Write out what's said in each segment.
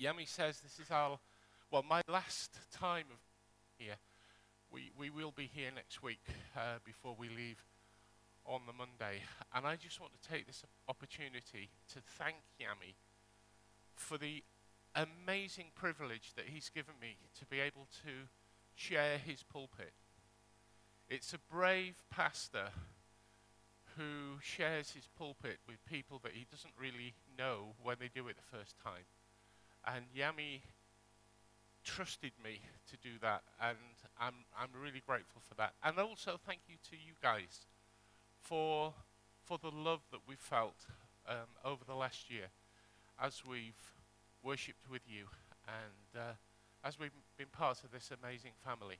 Yami says this is our, well, my last time of here. We, we will be here next week uh, before we leave on the Monday. And I just want to take this opportunity to thank Yami for the amazing privilege that he's given me to be able to share his pulpit. It's a brave pastor who shares his pulpit with people that he doesn't really know when they do it the first time. And Yami trusted me to do that, and I'm, I'm really grateful for that. And also, thank you to you guys for, for the love that we've felt um, over the last year as we've worshipped with you and uh, as we've been part of this amazing family.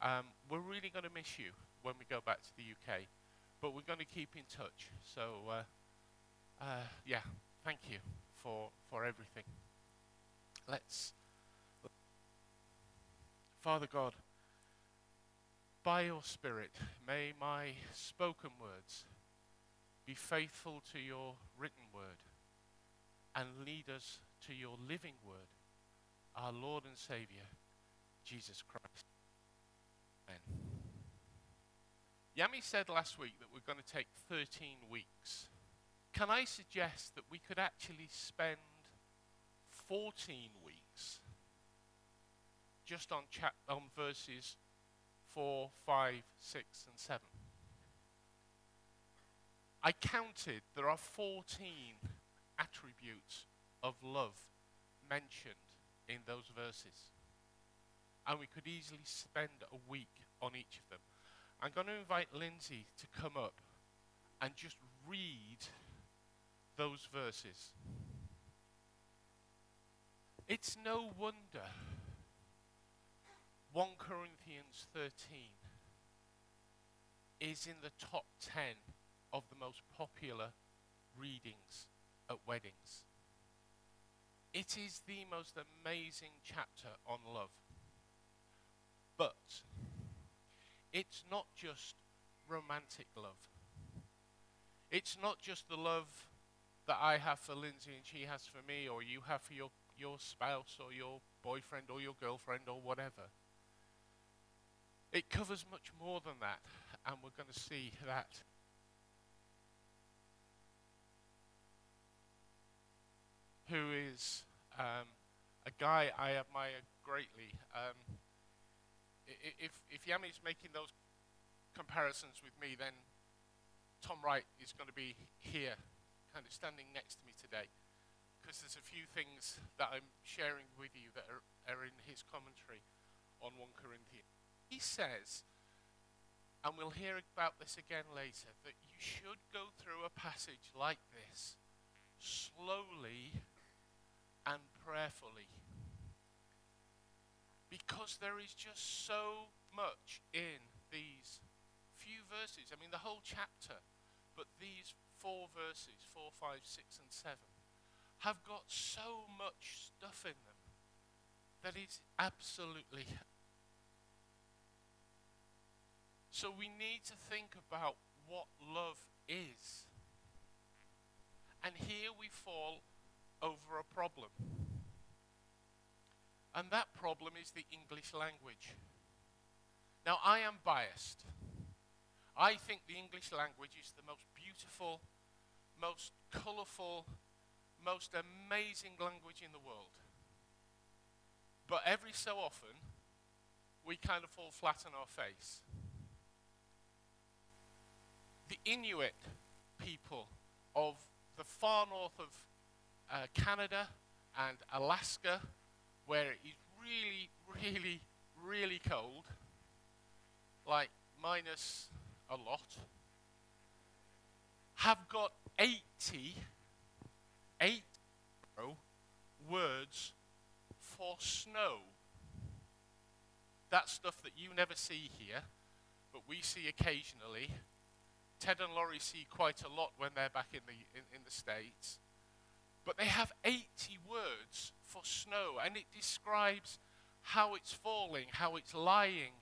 Um, we're really going to miss you when we go back to the UK, but we're going to keep in touch. So, uh, uh, yeah, thank you for, for everything. Let's. Father God, by your Spirit, may my spoken words be faithful to your written word and lead us to your living word, our Lord and Savior, Jesus Christ. Amen. Yami said last week that we're going to take 13 weeks. Can I suggest that we could actually spend 14 weeks just on, chap- on verses 4, 5, 6, and 7. I counted there are 14 attributes of love mentioned in those verses. And we could easily spend a week on each of them. I'm going to invite Lindsay to come up and just read those verses. It's no wonder 1 Corinthians 13 is in the top 10 of the most popular readings at weddings. It is the most amazing chapter on love. But it's not just romantic love. It's not just the love that I have for Lindsay and she has for me, or you have for your, your spouse, or your boyfriend, or your girlfriend, or whatever. It covers much more than that, and we're going to see that. Who is um, a guy I admire greatly. Um, if, if Yami's making those comparisons with me, then Tom Wright is going to be here, kind of standing next to me today, because there's a few things that I'm sharing with you that are, are in his commentary on 1 Corinthians. He says, and we'll hear about this again later, that you should go through a passage like this slowly and prayerfully. Because there is just so much in these few verses. I mean, the whole chapter, but these four verses, four, five, six, and seven, have got so much stuff in them that it's absolutely so we need to think about what love is. And here we fall over a problem. And that problem is the English language. Now, I am biased. I think the English language is the most beautiful, most colourful, most amazing language in the world. But every so often, we kind of fall flat on our face the Inuit people of the far north of uh, Canada and Alaska, where it is really, really, really cold, like minus a lot, have got 80, 80 words for snow. That stuff that you never see here, but we see occasionally Ted and Laurie see quite a lot when they're back in the, in, in the States. But they have 80 words for snow, and it describes how it's falling, how it's lying,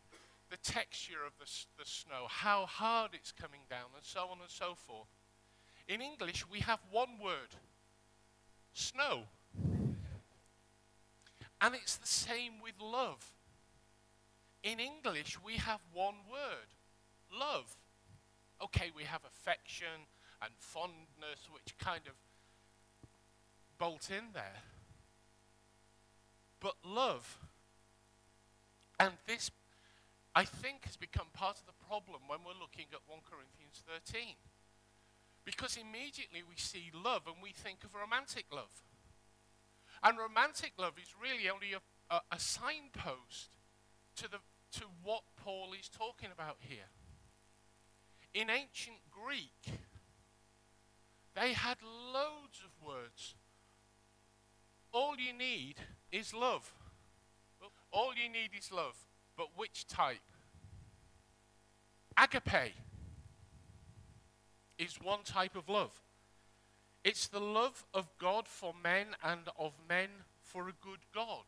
the texture of the, the snow, how hard it's coming down, and so on and so forth. In English, we have one word snow. And it's the same with love. In English, we have one word love. Okay, we have affection and fondness, which kind of bolt in there. But love, and this, I think, has become part of the problem when we're looking at 1 Corinthians 13. Because immediately we see love and we think of romantic love. And romantic love is really only a, a, a signpost to, the, to what Paul is talking about here. In ancient Greek, they had loads of words. All you need is love. All you need is love. But which type? Agape is one type of love. It's the love of God for men and of men for a good God.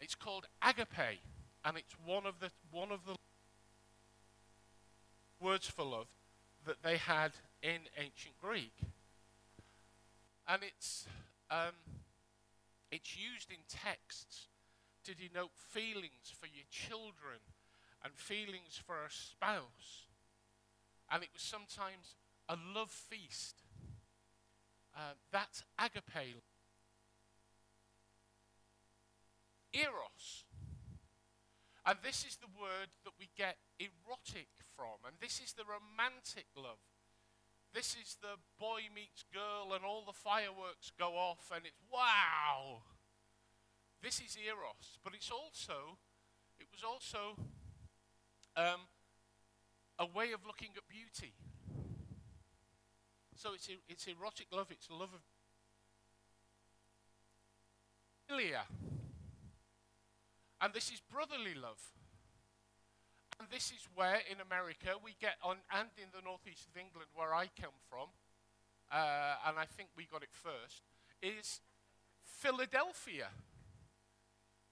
It's called agape, and it's one of the one of the words for love that they had in ancient Greek. And it's um, it's used in texts to denote feelings for your children and feelings for a spouse. And it was sometimes a love feast. Uh, that's agape. Eros. And this is the word that we get erotic from. And this is the romantic love. This is the boy meets girl and all the fireworks go off and it's wow. This is Eros. But it's also, it was also um, a way of looking at beauty. So it's, it's erotic love, it's love of philia. And this is brotherly love. And this is where in America we get on, and in the northeast of England where I come from, uh, and I think we got it first, is Philadelphia.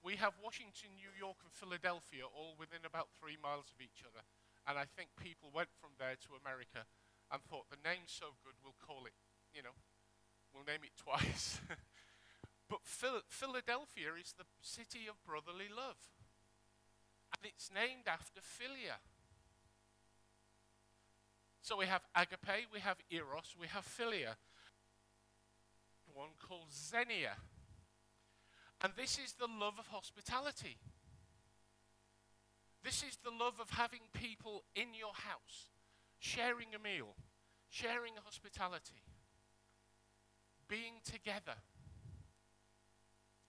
We have Washington, New York, and Philadelphia all within about three miles of each other. And I think people went from there to America and thought the name's so good, we'll call it, you know, we'll name it twice. but Phil- Philadelphia is the city of brotherly love. And it's named after Philia. So we have agape, we have eros, we have philia. One called xenia. And this is the love of hospitality. This is the love of having people in your house sharing a meal, sharing hospitality, being together.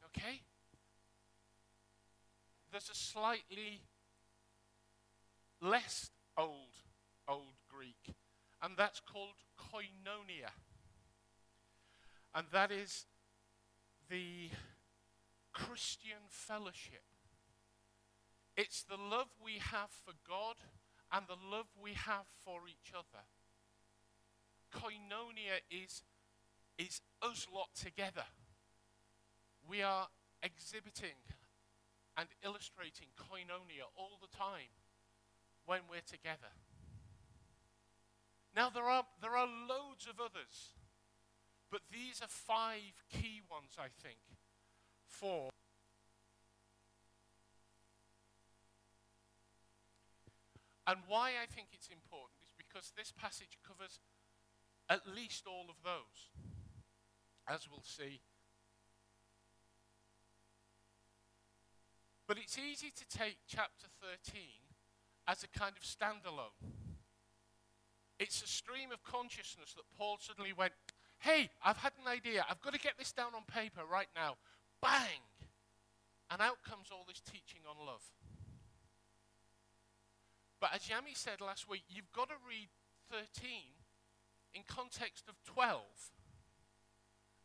Okay? There's a slightly less old, old Greek, and that's called koinonia. And that is the Christian fellowship. It's the love we have for God and the love we have for each other. Koinonia is, is us lot together. We are exhibiting and illustrating koinonia all the time when we're together. Now, there are, there are loads of others, but these are five key ones, I think, for And why I think it's important is because this passage covers at least all of those, as we'll see. But it's easy to take chapter 13 as a kind of standalone. It's a stream of consciousness that Paul suddenly went, Hey, I've had an idea. I've got to get this down on paper right now. Bang! And out comes all this teaching on love. But as Yami said last week, you've got to read 13 in context of 12,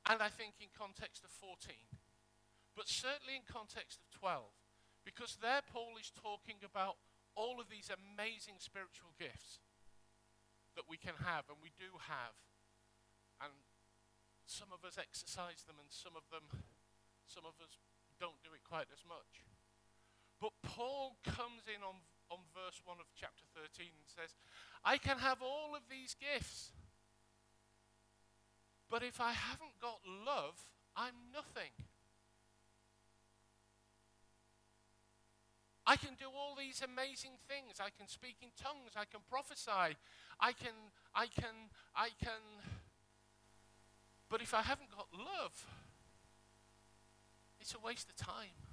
and I think in context of 14, but certainly in context of 12, because there Paul is talking about all of these amazing spiritual gifts that we can have, and we do have, and some of us exercise them, and some of them, some of us don't do it quite as much. But Paul comes in on on verse 1 of chapter 13 and says, I can have all of these gifts, but if I haven't got love, I'm nothing. I can do all these amazing things. I can speak in tongues. I can prophesy. I can, I can, I can. But if I haven't got love, it's a waste of time.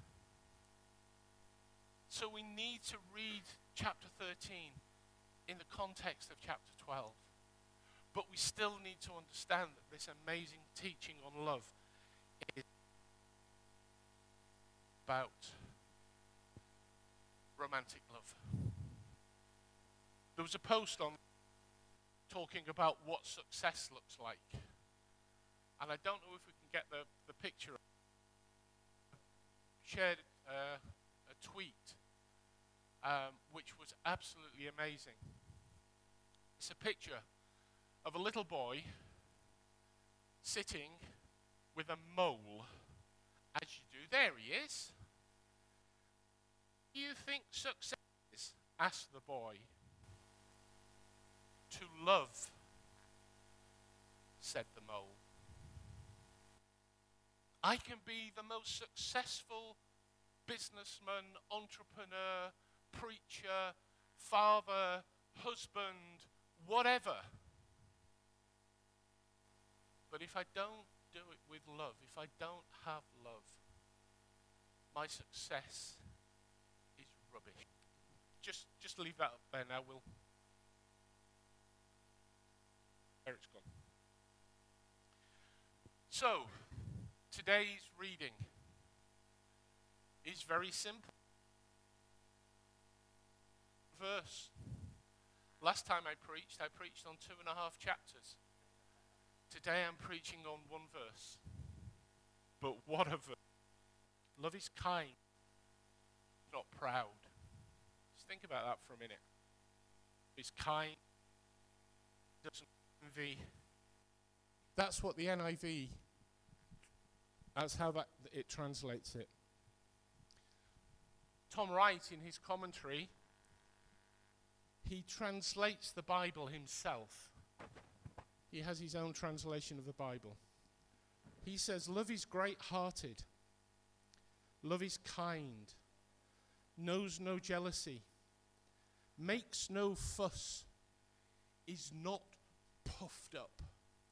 So we need to read chapter 13 in the context of chapter 12. But we still need to understand that this amazing teaching on love is about romantic love. There was a post on talking about what success looks like. And I don't know if we can get the, the picture. Shared uh, a tweet um, which was absolutely amazing. It's a picture of a little boy sitting with a mole, as you do. There he is. Do you think success is? asked the boy. To love, said the mole. I can be the most successful businessman, entrepreneur, preacher, father, husband, whatever. But if I don't do it with love, if I don't have love, my success is rubbish. Just, just leave that up there now, Will. There it's gone. So, today's reading is very simple. Verse. Last time I preached, I preached on two and a half chapters. Today I'm preaching on one verse. But what a verse. Love is kind, not proud. Just think about that for a minute. It's kind, doesn't envy. That's what the NIV, that's how that, it translates it. Tom Wright, in his commentary, he translates the Bible himself. He has his own translation of the Bible. He says, Love is great hearted, love is kind, knows no jealousy, makes no fuss, is not puffed up.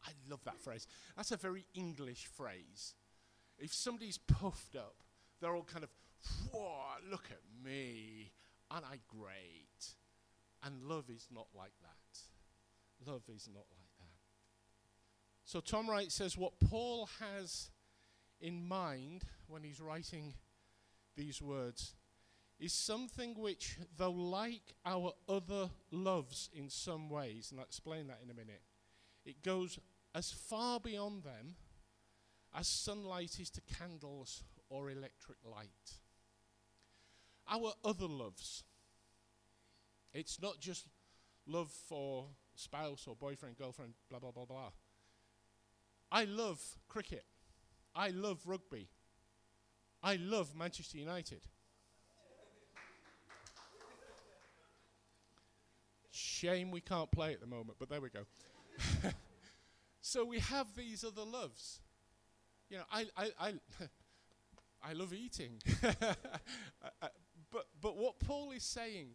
I love that phrase. That's a very English phrase. If somebody's puffed up, they're all kind of, whoa, look at me, aren't I great? And love is not like that. Love is not like that. so Tom Wright says what Paul has in mind when he's writing these words is something which, though like our other loves in some ways, and I'll explain that in a minute, it goes as far beyond them as sunlight is to candles or electric light. Our other loves, it's not just love for spouse or boyfriend, girlfriend, blah, blah, blah, blah. I love cricket. I love rugby. I love Manchester United. Shame we can't play at the moment, but there we go. so we have these other loves. You know, I, I, I, I love eating. Uh, uh, but, but what Paul is saying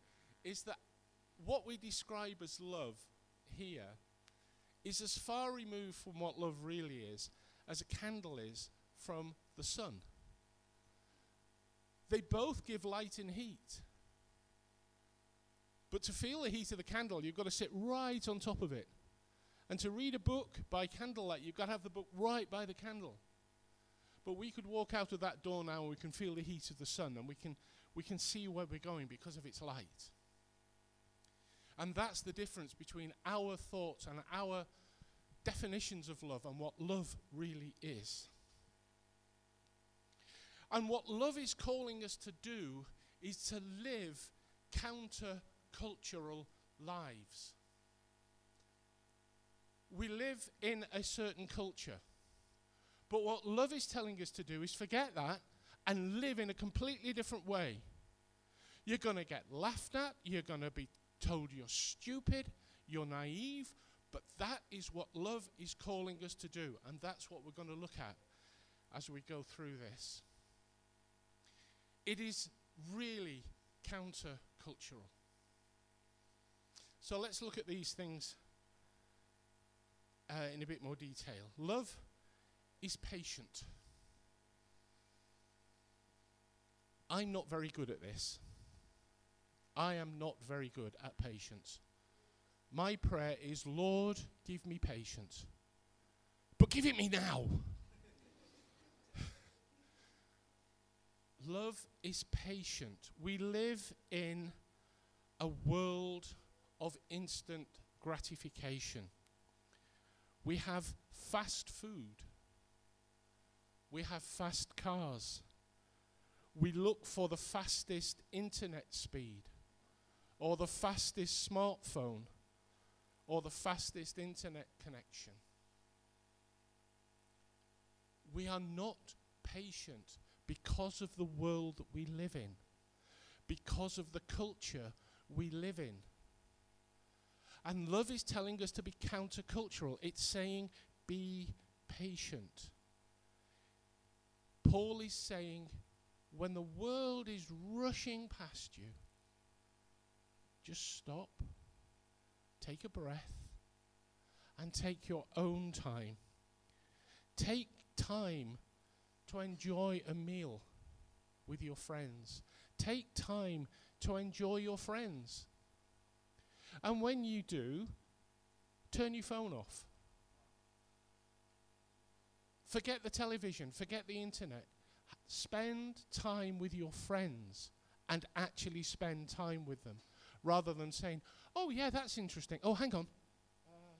is that what we describe as love here is as far removed from what love really is as a candle is from the sun. They both give light and heat. But to feel the heat of the candle, you've got to sit right on top of it. And to read a book by candlelight, you've got to have the book right by the candle. But we could walk out of that door now and we can feel the heat of the sun and we can, we can see where we're going because of its light. And that's the difference between our thoughts and our definitions of love and what love really is. And what love is calling us to do is to live counter-cultural lives. We live in a certain culture. But what love is telling us to do is forget that and live in a completely different way. You're going to get laughed at, you're going to be told you're stupid, you're naive, but that is what love is calling us to do, and that's what we're going to look at as we go through this. It is really countercultural. So let's look at these things uh, in a bit more detail. Love is patient. I'm not very good at this. I am not very good at patience. My prayer is, Lord, give me patience. But give it me now. Love is patient. We live in a world of instant gratification. We have fast food. We have fast cars. We look for the fastest internet speed, or the fastest smartphone, or the fastest internet connection. We are not patient because of the world that we live in, because of the culture we live in. And love is telling us to be countercultural. It's saying, be patient. Paul is saying, when the world is rushing past you, just stop, take a breath, and take your own time. Take time to enjoy a meal with your friends. Take time to enjoy your friends. And when you do, turn your phone off. Forget the television, forget the internet. Spend time with your friends and actually spend time with them rather than saying, oh, yeah, that's interesting. Oh, hang on. Uh,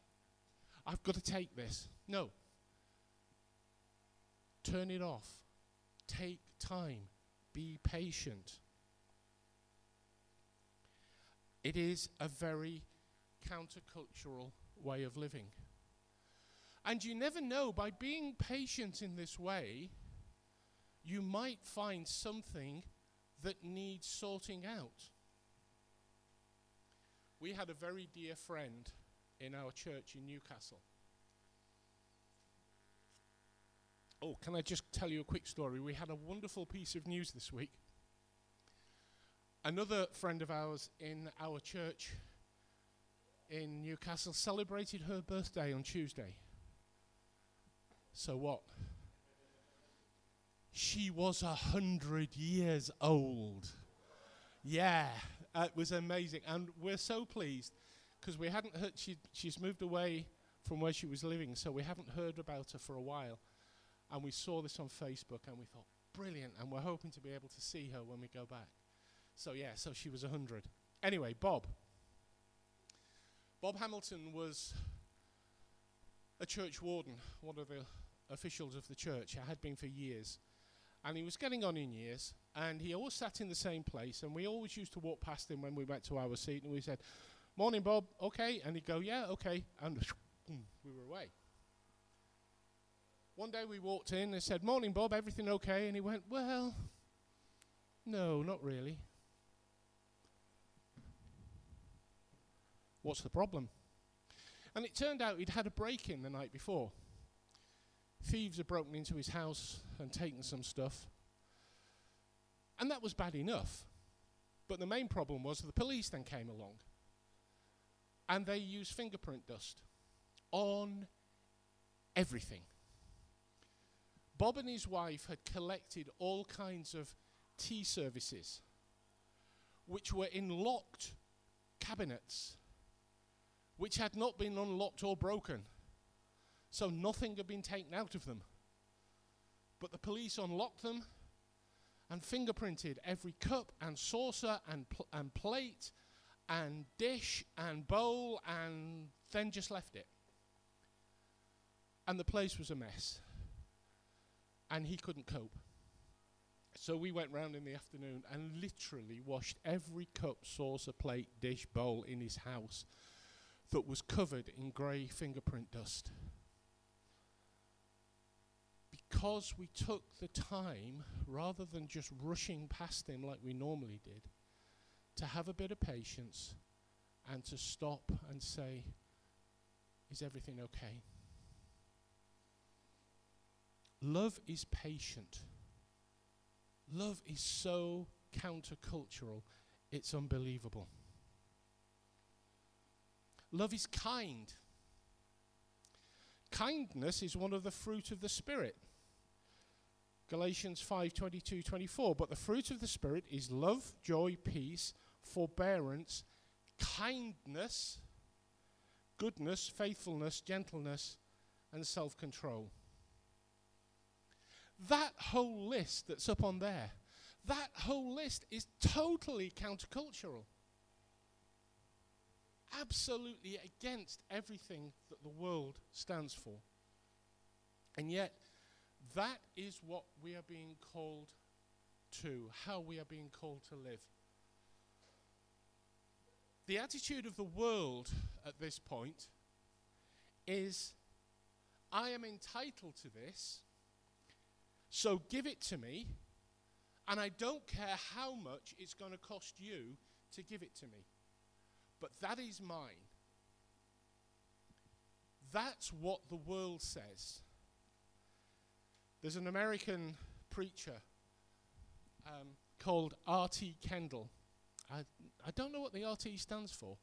I've got to take this. No. Turn it off. Take time. Be patient. It is a very countercultural way of living. And you never know, by being patient in this way, you might find something that needs sorting out. We had a very dear friend in our church in Newcastle. Oh, can I just tell you a quick story? We had a wonderful piece of news this week. Another friend of ours in our church in Newcastle celebrated her birthday on Tuesday. So what? She was a hundred years old. Yeah, uh, it was amazing. And we're so pleased because we hadn't heard, she, she's moved away from where she was living, so we haven't heard about her for a while. And we saw this on Facebook and we thought, brilliant. And we're hoping to be able to see her when we go back. So, yeah, so she was 100. Anyway, Bob. Bob Hamilton was a church warden, one of the officials of the church. I had been for years. And he was getting on in years, and he always sat in the same place. And we always used to walk past him when we went to our seat, and we said, Morning, Bob, okay? And he'd go, Yeah, okay. And we were away. One day we walked in and said, Morning, Bob, everything okay? And he went, Well, no, not really. What's the problem? And it turned out he'd had a break in the night before. Thieves had broken into his house and taken some stuff. And that was bad enough. But the main problem was the police then came along and they used fingerprint dust on everything. Bob and his wife had collected all kinds of tea services, which were in locked cabinets, which had not been unlocked or broken. So nothing had been taken out of them. But the police unlocked them and fingerprinted every cup and saucer and, pl- and plate and dish and bowl and then just left it. And the place was a mess. And he couldn't cope. So we went round in the afternoon and literally washed every cup, saucer, plate, dish, bowl in his house that was covered in grey fingerprint dust because we took the time, rather than just rushing past him like we normally did, to have a bit of patience and to stop and say, Is everything okay? Love is patient. Love is so countercultural. it's unbelievable. Love is kind. Kindness is one of the fruit of the Spirit. Galatians 5 22 24. But the fruit of the Spirit is love, joy, peace, forbearance, kindness, goodness, faithfulness, gentleness, and self control. That whole list that's up on there, that whole list is totally countercultural. Absolutely against everything that the world stands for. And yet, that is what we are being called to, how we are being called to live. The attitude of the world at this point is I am entitled to this, so give it to me, and I don't care how much it's going to cost you to give it to me. But that is mine. That's what the world says. There's an American preacher um, called R.T. Kendall. I, I don't know what the RT stands for,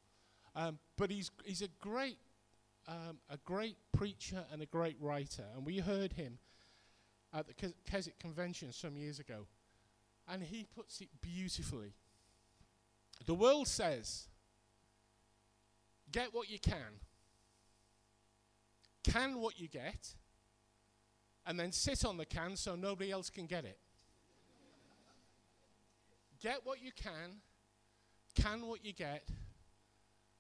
um, but he's, he's a great um, a great preacher and a great writer, and we heard him at the Keswick Convention some years ago, and he puts it beautifully. The world says, get what you can, can what you get, and then sit on the can so nobody else can get it. get what you can, can what you get,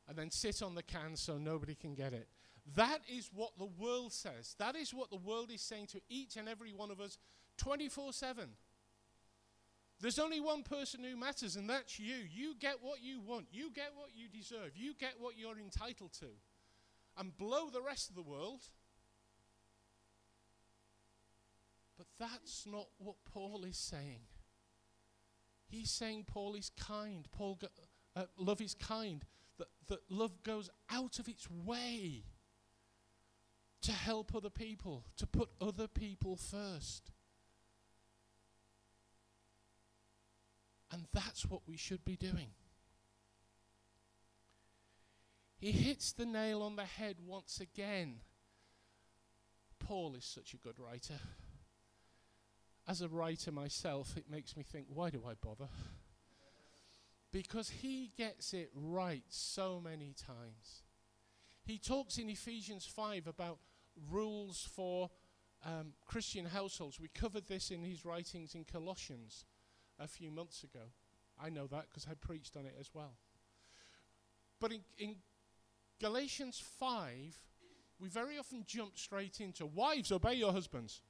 and then sit on the can so nobody can get it. That is what the world says. That is what the world is saying to each and every one of us 24 7. There's only one person who matters, and that's you. You get what you want, you get what you deserve, you get what you're entitled to, and blow the rest of the world. But that's not what Paul is saying. He's saying Paul is kind. Paul, go, uh, love is kind. That, that love goes out of its way to help other people, to put other people first. And that's what we should be doing. He hits the nail on the head once again. Paul is such a good writer. As a writer myself, it makes me think, why do I bother? Because he gets it right so many times. He talks in Ephesians 5 about rules for um, Christian households. We covered this in his writings in Colossians a few months ago. I know that because I preached on it as well. But in, in Galatians 5, we very often jump straight into wives, obey your husbands.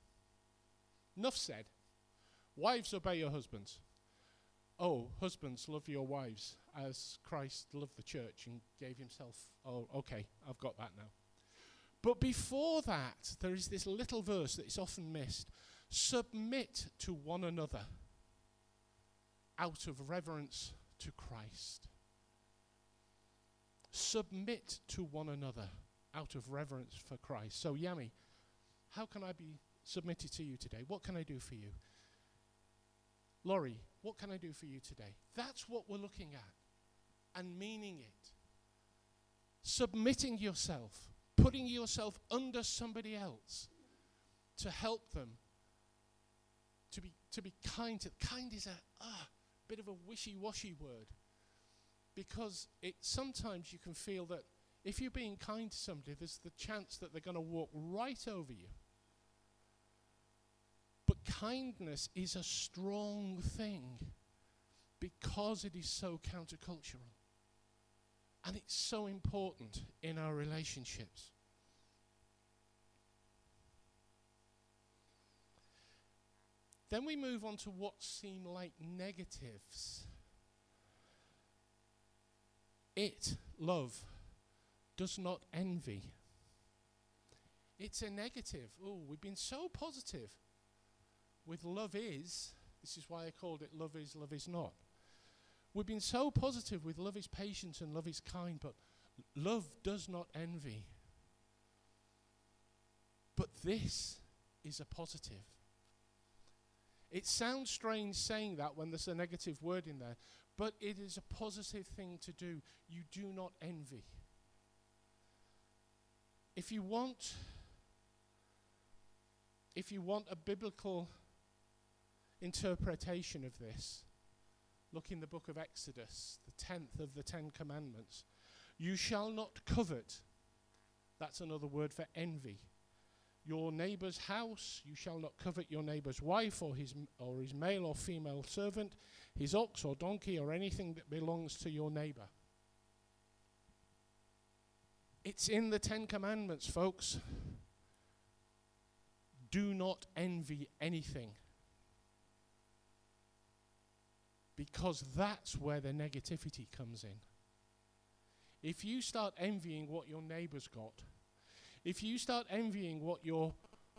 Enough said. Wives, obey your husbands. Oh, husbands, love your wives as Christ loved the church and gave himself. Oh, okay, I've got that now. But before that, there is this little verse that is often missed submit to one another out of reverence to Christ. Submit to one another out of reverence for Christ. So, Yami, how can I be submitted to you today? What can I do for you? Laurie, what can I do for you today? That's what we're looking at and meaning it. Submitting yourself, putting yourself under somebody else to help them to be, to be kind to kind is a uh, bit of a wishy-washy word because it sometimes you can feel that if you're being kind to somebody there's the chance that they're going to walk right over you kindness is a strong thing because it is so countercultural. And it's so important in our relationships. Then we move on to what seem like negatives. It, love, does not envy. It's a negative. Oh, we've been so positive with love is, this is why I called it love is, love is not. We've been so positive with love is patient and love is kind, but love does not envy. But this is a positive. It sounds strange saying that when there's a negative word in there, but it is a positive thing to do. You do not envy. If you want if you want a biblical interpretation of this, look in the book of Exodus, the 10th of the 10 commandments. You shall not covet. That's another word for envy. Your neighbor's house, you shall not covet your neighbor's wife or his or his male or female servant, his ox or donkey or anything that belongs to your neighbor. It's in the 10 commandments, folks. Do not envy anything. Because that's where the negativity comes in. If you start envying what your neighbor's got, if you start envying what your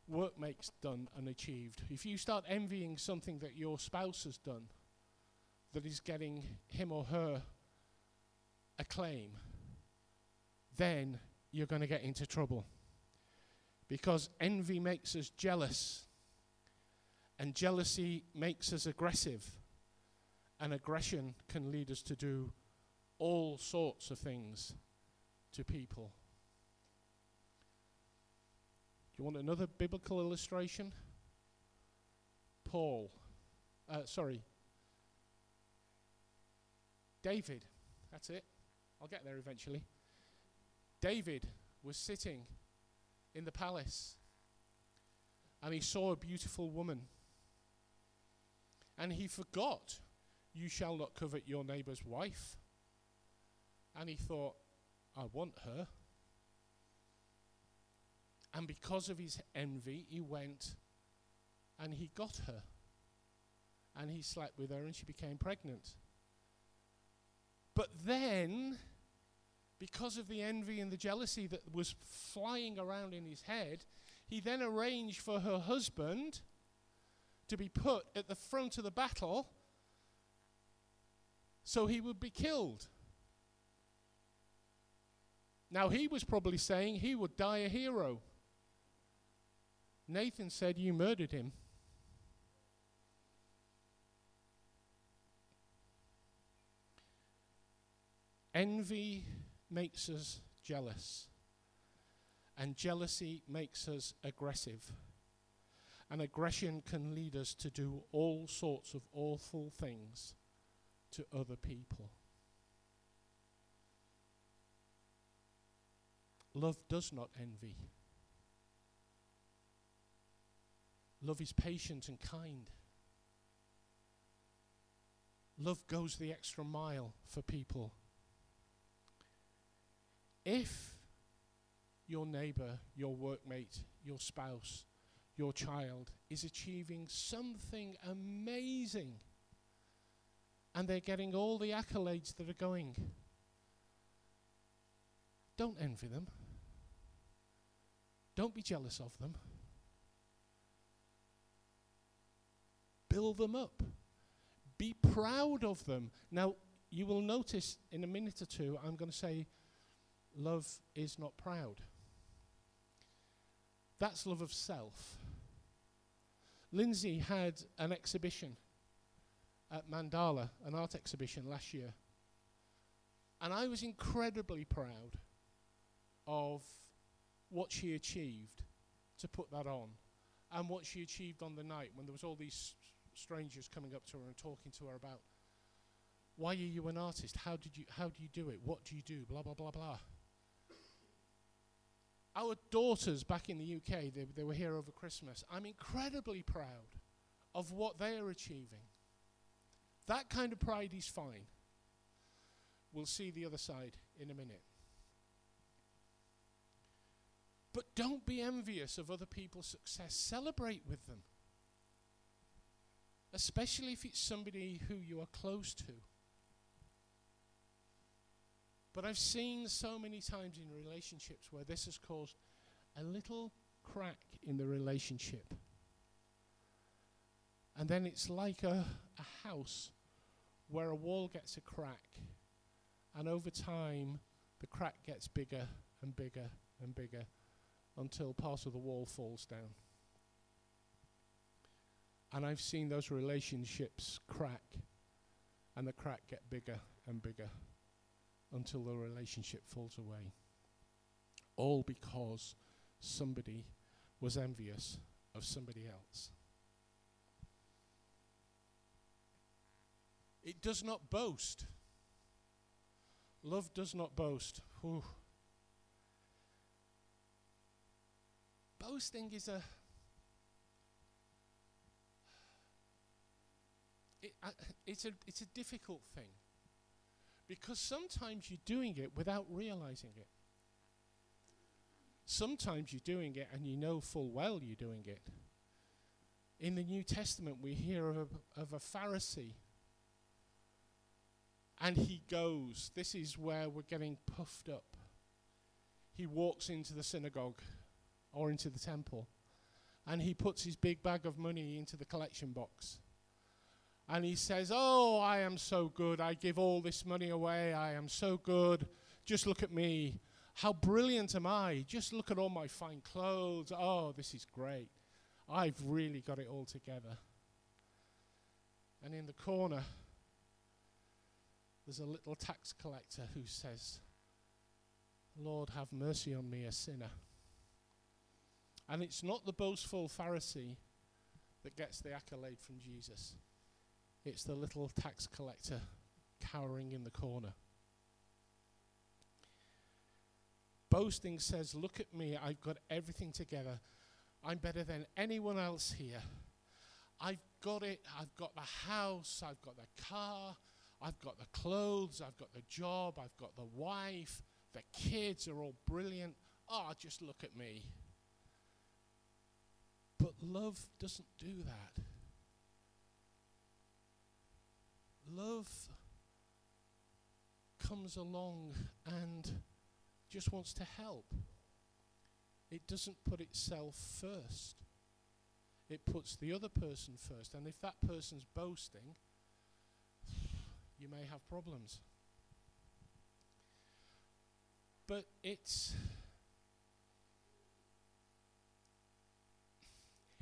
workmate's done and achieved, if you start envying something that your spouse has done that is getting him or her acclaim, then you're going to get into trouble. Because envy makes us jealous, and jealousy makes us aggressive, and aggression can lead us to do all sorts of things to people. Do you want another biblical illustration? Paul, uh, sorry, David, that's it. I'll get there eventually. David was sitting in the palace and he saw a beautiful woman. And he forgot, You shall not covet your neighbor's wife. And he thought, I want her. And because of his envy, he went and he got her. And he slept with her and she became pregnant. But then because of the envy and the jealousy that was flying around in his head, he then arranged for her husband to be put at the front of the battle so he would be killed. Now, he was probably saying he would die a hero. Nathan said, You murdered him. Envy makes us jealous, and jealousy makes us aggressive. And aggression can lead us to do all sorts of awful things to other people. Love does not envy. Love is patient and kind. Love goes the extra mile for people if your neighbor, your workmate, your spouse, your child is achieving something amazing and they're getting all the accolades that are going, don't envy them. Don't be jealous of them. Build them up. Be proud of them. Now, you will notice in a minute or two, I'm going to say love is not proud. That's love of self. Lindsay had an exhibition at Mandala, an art exhibition last year. And I was incredibly proud of what she achieved to put that on and what she achieved on the night when there was all these strangers coming up to her and talking to her about why are you an artist? How did you how do you do it? What do you do? Blah blah blah blah. Our daughters back in the UK, they, they were here over Christmas. I'm incredibly proud of what they are achieving. That kind of pride is fine. We'll see the other side in a minute. But don't be envious of other people's success. Celebrate with them. Especially if it's somebody who you are close to. But I've seen so many times in relationships where this has caused a little crack in the relationship. And then it's like a, a house where a wall gets a crack. And over time, the crack gets bigger and bigger and bigger until part of the wall falls down. And I've seen those relationships crack and the crack get bigger and bigger until the relationship falls away. All because somebody was envious of somebody else. It does not boast. Love does not boast. Whew. Boasting is a. It, uh, it's a it's a difficult thing because sometimes you're doing it without realizing it. Sometimes you're doing it and you know full well you're doing it. In the New Testament, we hear of a, of a Pharisee. And he goes, this is where we're getting puffed up. He walks into the synagogue or into the temple and he puts his big bag of money into the collection box. And he says, Oh, I am so good. I give all this money away. I am so good. Just look at me. How brilliant am I? Just look at all my fine clothes. Oh, this is great. I've really got it all together. And in the corner, there's a little tax collector who says, Lord, have mercy on me, a sinner. And it's not the boastful Pharisee that gets the accolade from Jesus, it's the little tax collector cowering in the corner. Boasting says, Look at me, I've got everything together. I'm better than anyone else here. I've got it. I've got the house. I've got the car. I've got the clothes. I've got the job. I've got the wife. The kids are all brilliant. Oh, just look at me. But love doesn't do that. Love comes along and just wants to help. It doesn't put itself first. It puts the other person first. And if that person's boasting, you may have problems. But it's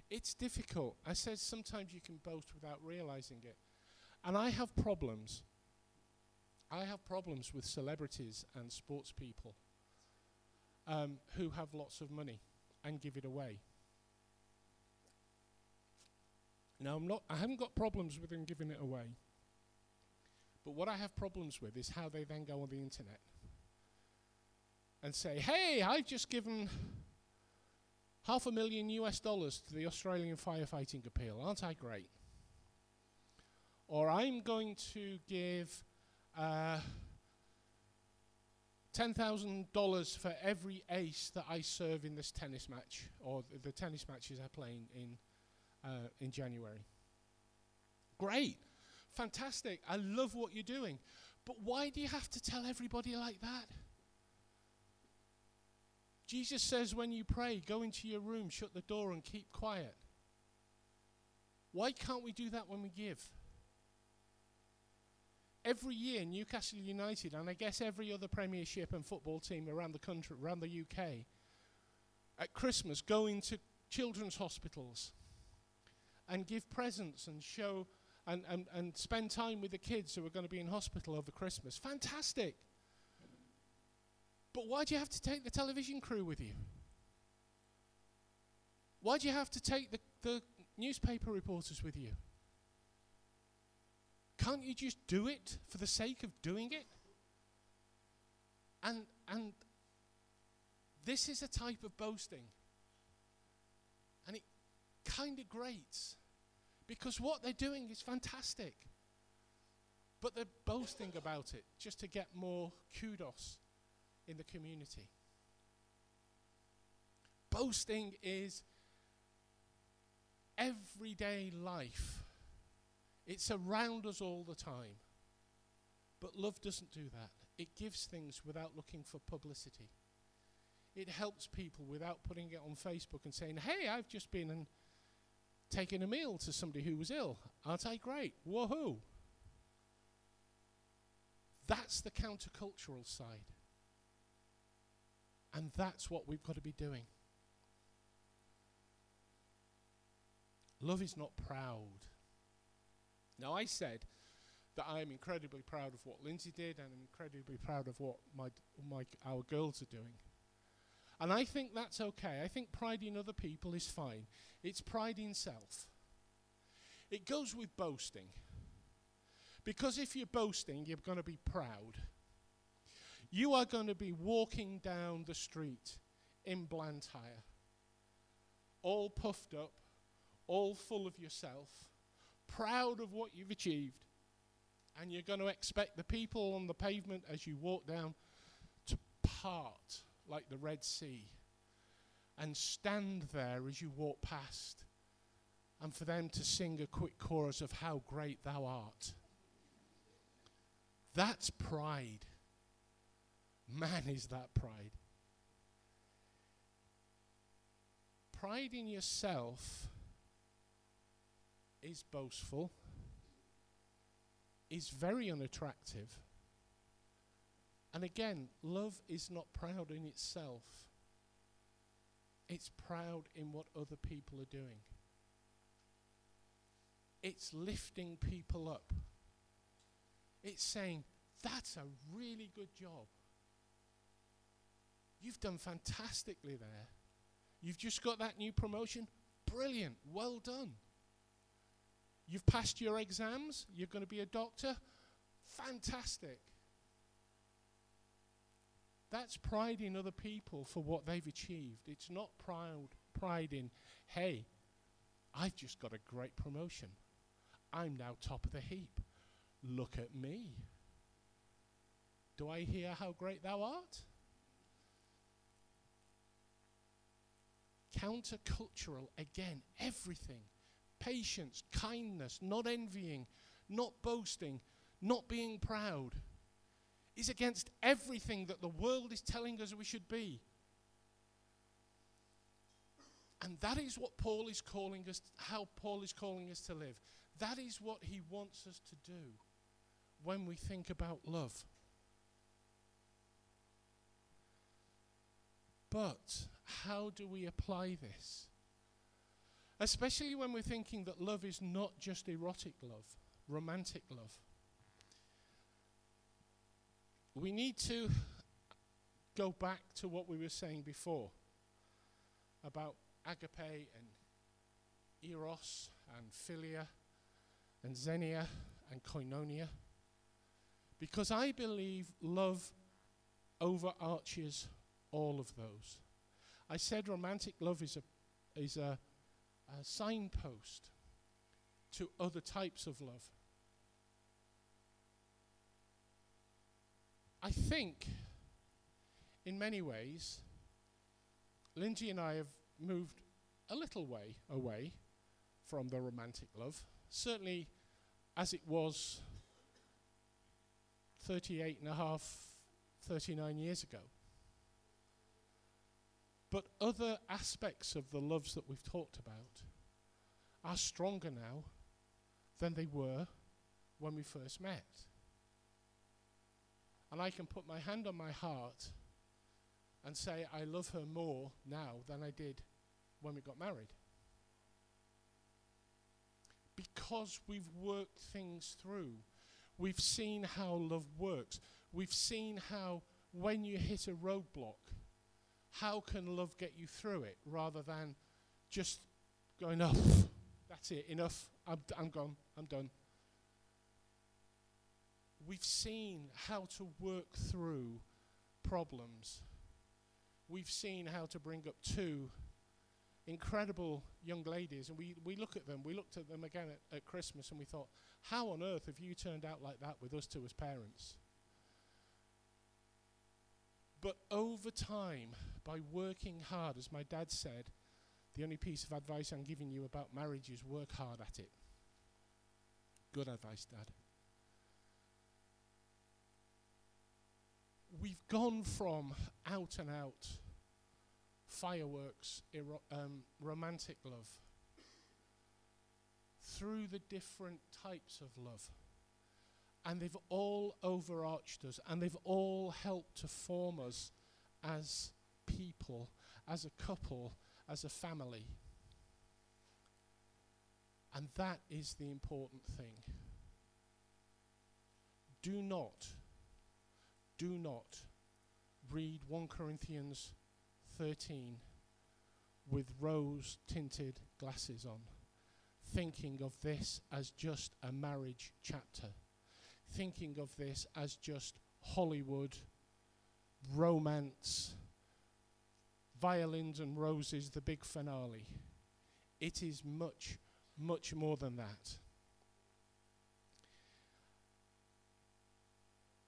it's difficult. I said sometimes you can boast without realizing it. And I have problems. I have problems with celebrities and sports people um, who have lots of money and give it away. Now, I'm not, I haven't got problems with them giving it away. But what I have problems with is how they then go on the internet and say, hey, I've just given half a million US dollars to the Australian firefighting appeal. Aren't I great? Or I'm going to give uh, $10,000 for every ace that I serve in this tennis match, or th- the tennis matches I play in, uh, in January. Great. Fantastic. I love what you're doing. But why do you have to tell everybody like that? Jesus says when you pray, go into your room, shut the door, and keep quiet. Why can't we do that when we give? every year Newcastle United and I guess every other Premiership and football team around the country, around the UK, at Christmas go into children's hospitals and give presents and show and, and, and spend time with the kids who are going to be in hospital over Christmas. Fantastic. But why do you have to take the television crew with you? Why do you have to take the, the newspaper reporters with you? Can't you just do it for the sake of doing it? And, and this is a type of boasting. And it kind of grates because what they're doing is fantastic. But they're boasting about it just to get more kudos in the community. Boasting is everyday life it's around us all the time. But love doesn't do that. It gives things without looking for publicity. It helps people without putting it on Facebook and saying, hey, I've just been and taken a meal to somebody who was ill. Aren't I great? Woohoo! That's the countercultural side. And that's what we've got to be doing. Love is not proud. Now, I said that I am incredibly proud of what Lindsay did and I'm incredibly proud of what my, my our girls are doing. And I think that's okay. I think pride in other people is fine. It's pride in self. It goes with boasting. Because if you're boasting, you're going to be proud. You are going to be walking down the street in Blantyre, all puffed up, all full of yourself, proud of what you've achieved. And you're going to expect the people on the pavement as you walk down to part like the Red Sea and stand there as you walk past and for them to sing a quick chorus of how great thou art. That's pride. Man, is that pride. Pride in yourself is boastful, is very unattractive. And again, love is not proud in itself, it's proud in what other people are doing. It's lifting people up. It's saying, that's a really good job. You've done fantastically there. You've just got that new promotion. Brilliant. Well done. You've passed your exams. You're going to be a doctor. Fantastic. That's pride in other people for what they've achieved. It's not proud pride in, hey, I've just got a great promotion. I'm now top of the heap. Look at me. Do I hear how great thou art? Countercultural, again, everything. Patience, kindness, not envying, not boasting, not being proud is against everything that the world is telling us we should be. And that is what Paul is calling us, how Paul is calling us to live. That is what he wants us to do when we think about love. But how do we apply this? Especially when we're thinking that love is not just erotic love, romantic love. We need to go back to what we were saying before about agape and eros and philia and xenia and koinonia. Because I believe love overarches all of those. I said romantic love is a, is a, a signpost to other types of love. I think, in many ways, Lindsay and I have moved a little way away from the romantic love. Certainly, as it was 38 and a half, 39 years ago. But other aspects of the loves that we've talked about are stronger now than they were when we first met. And I can put my hand on my heart and say, I love her more now than I did when we got married. Because we've worked things through. We've seen how love works. We've seen how, when you hit a roadblock, how can love get you through it rather than just going, oh, that's it, enough, I'm, d- I'm gone, I'm done. We've seen how to work through problems. We've seen how to bring up two incredible young ladies, and we, we look at them, we looked at them again at, at Christmas, and we thought, how on earth have you turned out like that with us two as parents? But over time, by working hard, as my dad said, the only piece of advice I'm giving you about marriage is work hard at it. Good advice, Dad. We've gone from out and out fireworks, ero- um, romantic love, through the different types of love. And they've all overarched us, and they've all helped to form us as people, as a couple, as a family. And that is the important thing. do not, do not read 1 Corinthians 13 with rose tinted glasses on, thinking of this as just a marriage chapter, thinking of this as just Hollywood, romance, violins and roses, the big finale. It is much, much more than that.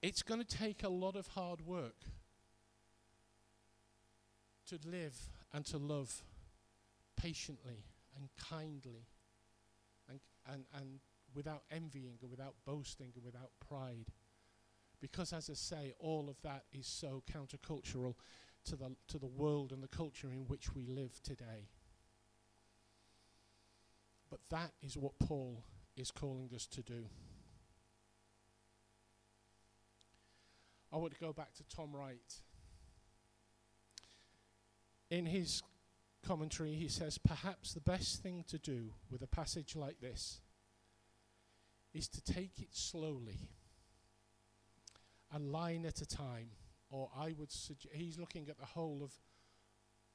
It's going to take a lot of hard work to live and to love patiently and kindly and, and, and without envying and without boasting and without pride. Because, as I say, all of that is so countercultural to the, to the world and the culture in which we live today. But that is what Paul is calling us to do. I want to go back to Tom Wright. In his commentary, he says, Perhaps the best thing to do with a passage like this is to take it slowly, a line at a time. Or I would suggest, he's looking at the whole of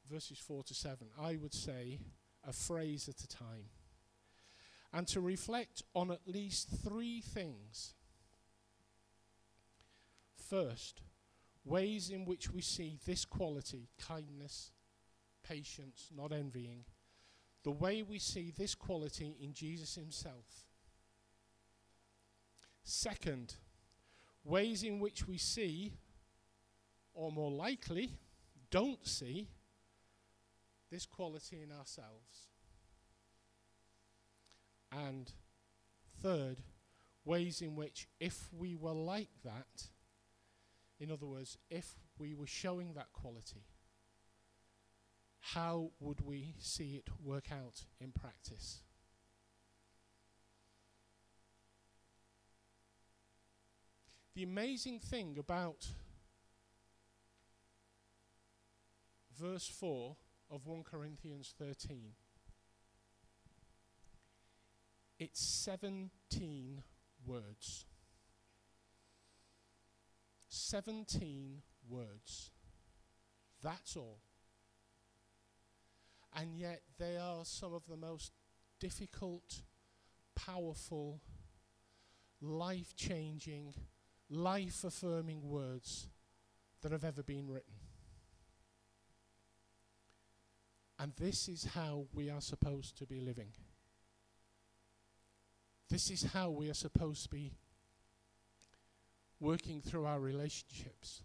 verses 4 to 7. I would say a phrase at a time. And to reflect on at least three things First, ways in which we see this quality, kindness, patience, not envying, the way we see this quality in Jesus himself. Second, ways in which we see, or more likely, don't see, this quality in ourselves. And third, ways in which, if we were like that, in other words, if we were showing that quality, how would we see it work out in practice? The amazing thing about verse 4 of 1 Corinthians 13 it's 17 words. 17 words. That's all. And yet, they are some of the most difficult, powerful, life changing, life affirming words that have ever been written. And this is how we are supposed to be living. This is how we are supposed to be working through our relationships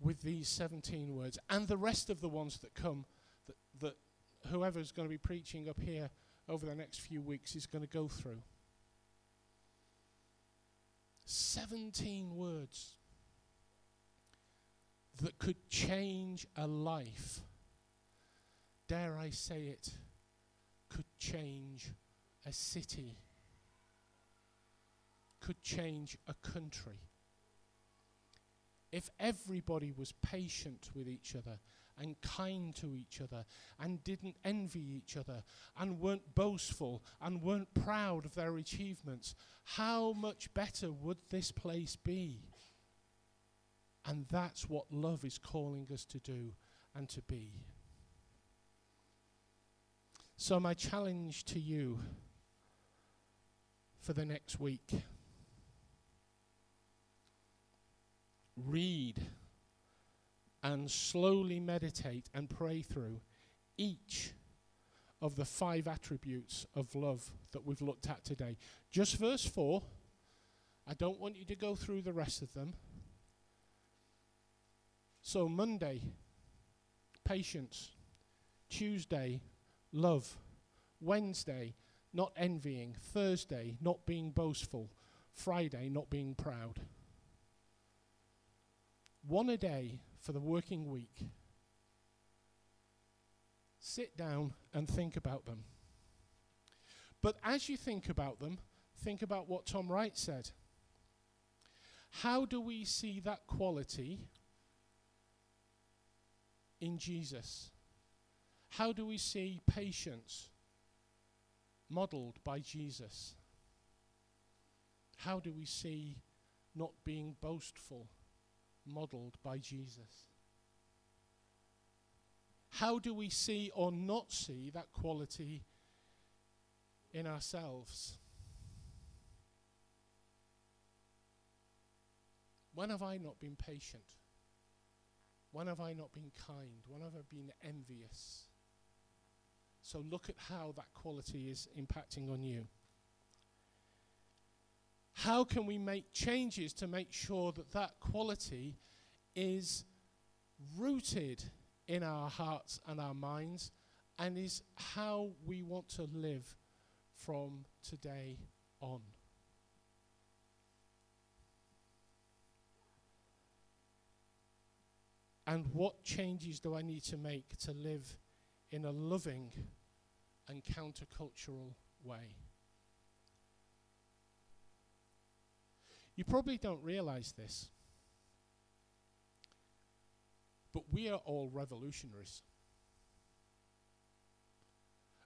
with these 17 words and the rest of the ones that come that, that whoever's going to be preaching up here over the next few weeks is going to go through. 17 words that could change a life. Dare I say it, could change a city could change a country. If everybody was patient with each other and kind to each other and didn't envy each other and weren't boastful and weren't proud of their achievements, how much better would this place be? And that's what love is calling us to do and to be. So, my challenge to you for the next week read and slowly meditate and pray through each of the five attributes of love that we've looked at today. Just verse 4. I don't want you to go through the rest of them. So, Monday, patience. Tuesday, love. Wednesday, not envying. Thursday, not being boastful. Friday, not being proud one a day for the working week. Sit down and think about them. But as you think about them, think about what Tom Wright said. How do we see that quality in Jesus? How do we see patience modeled by Jesus? How do we see not being boastful modeled by Jesus? How do we see or not see that quality in ourselves? When have I not been patient? When have I not been kind? When have I been envious? So look at how that quality is impacting on you. How can we make changes to make sure that that quality is rooted in our hearts and our minds and is how we want to live from today on? And what changes do I need to make to live in a loving and countercultural way? You probably don't realize this, but we are all revolutionaries.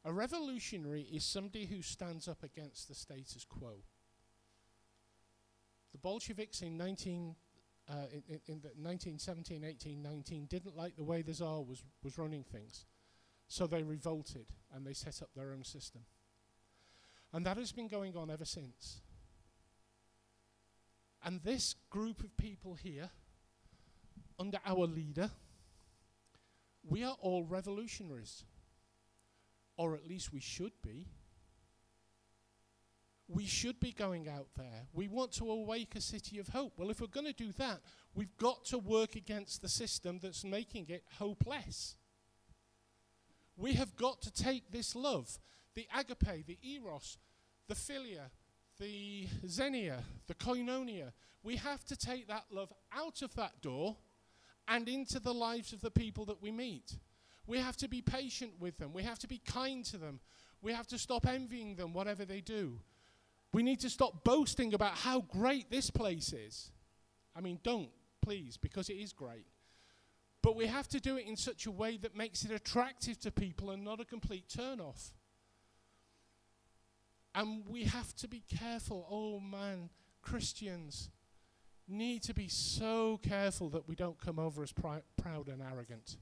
A revolutionary is somebody who stands up against the status quo. The Bolsheviks in 19 uh, in, in, in the 1917, 18, 19 didn't like the way the Tsar was, was running things. So they revolted and they set up their own system. And that has been going on ever since. And this group of people here, under our leader, we are all revolutionaries. Or at least we should be. We should be going out there. We want to awake a city of hope. Well, if we're going to do that, we've got to work against the system that's making it hopeless. We have got to take this love, the agape, the eros, the philia, the xenia, the koinonia. We have to take that love out of that door and into the lives of the people that we meet. We have to be patient with them. We have to be kind to them. We have to stop envying them, whatever they do. We need to stop boasting about how great this place is. I mean, don't, please, because it is great. But we have to do it in such a way that makes it attractive to people and not a complete turn off. And we have to be careful. Oh man, Christians need to be so careful that we don't come over as proud and arrogant.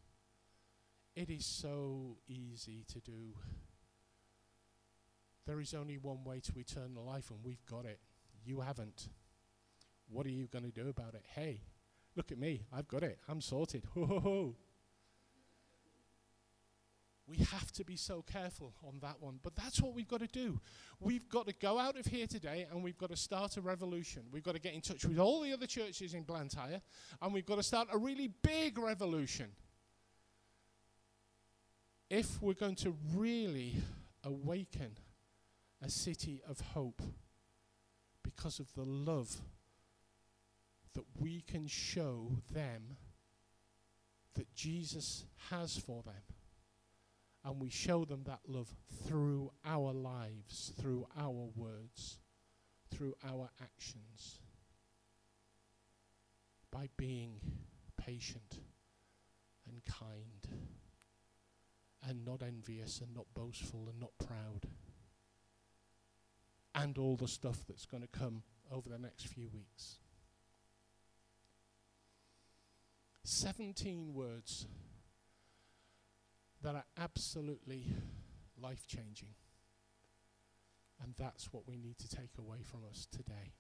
It is so easy to do. There is only one way to eternal life, and we've got it. You haven't. What are you going to do about it? Hey, look at me. I've got it. I'm sorted. Ho, ho, ho. We have to be so careful on that one. But that's what we've got to do. We've got to go out of here today and we've got to start a revolution. We've got to get in touch with all the other churches in Blantyre and we've got to start a really big revolution. If we're going to really awaken a city of hope because of the love that we can show them that Jesus has for them and we show them that love through our lives, through our words, through our actions, by being patient and kind, and not envious, and not boastful, and not proud, and all the stuff that's going to come over the next few weeks. 17 words that are absolutely life changing. And that's what we need to take away from us today.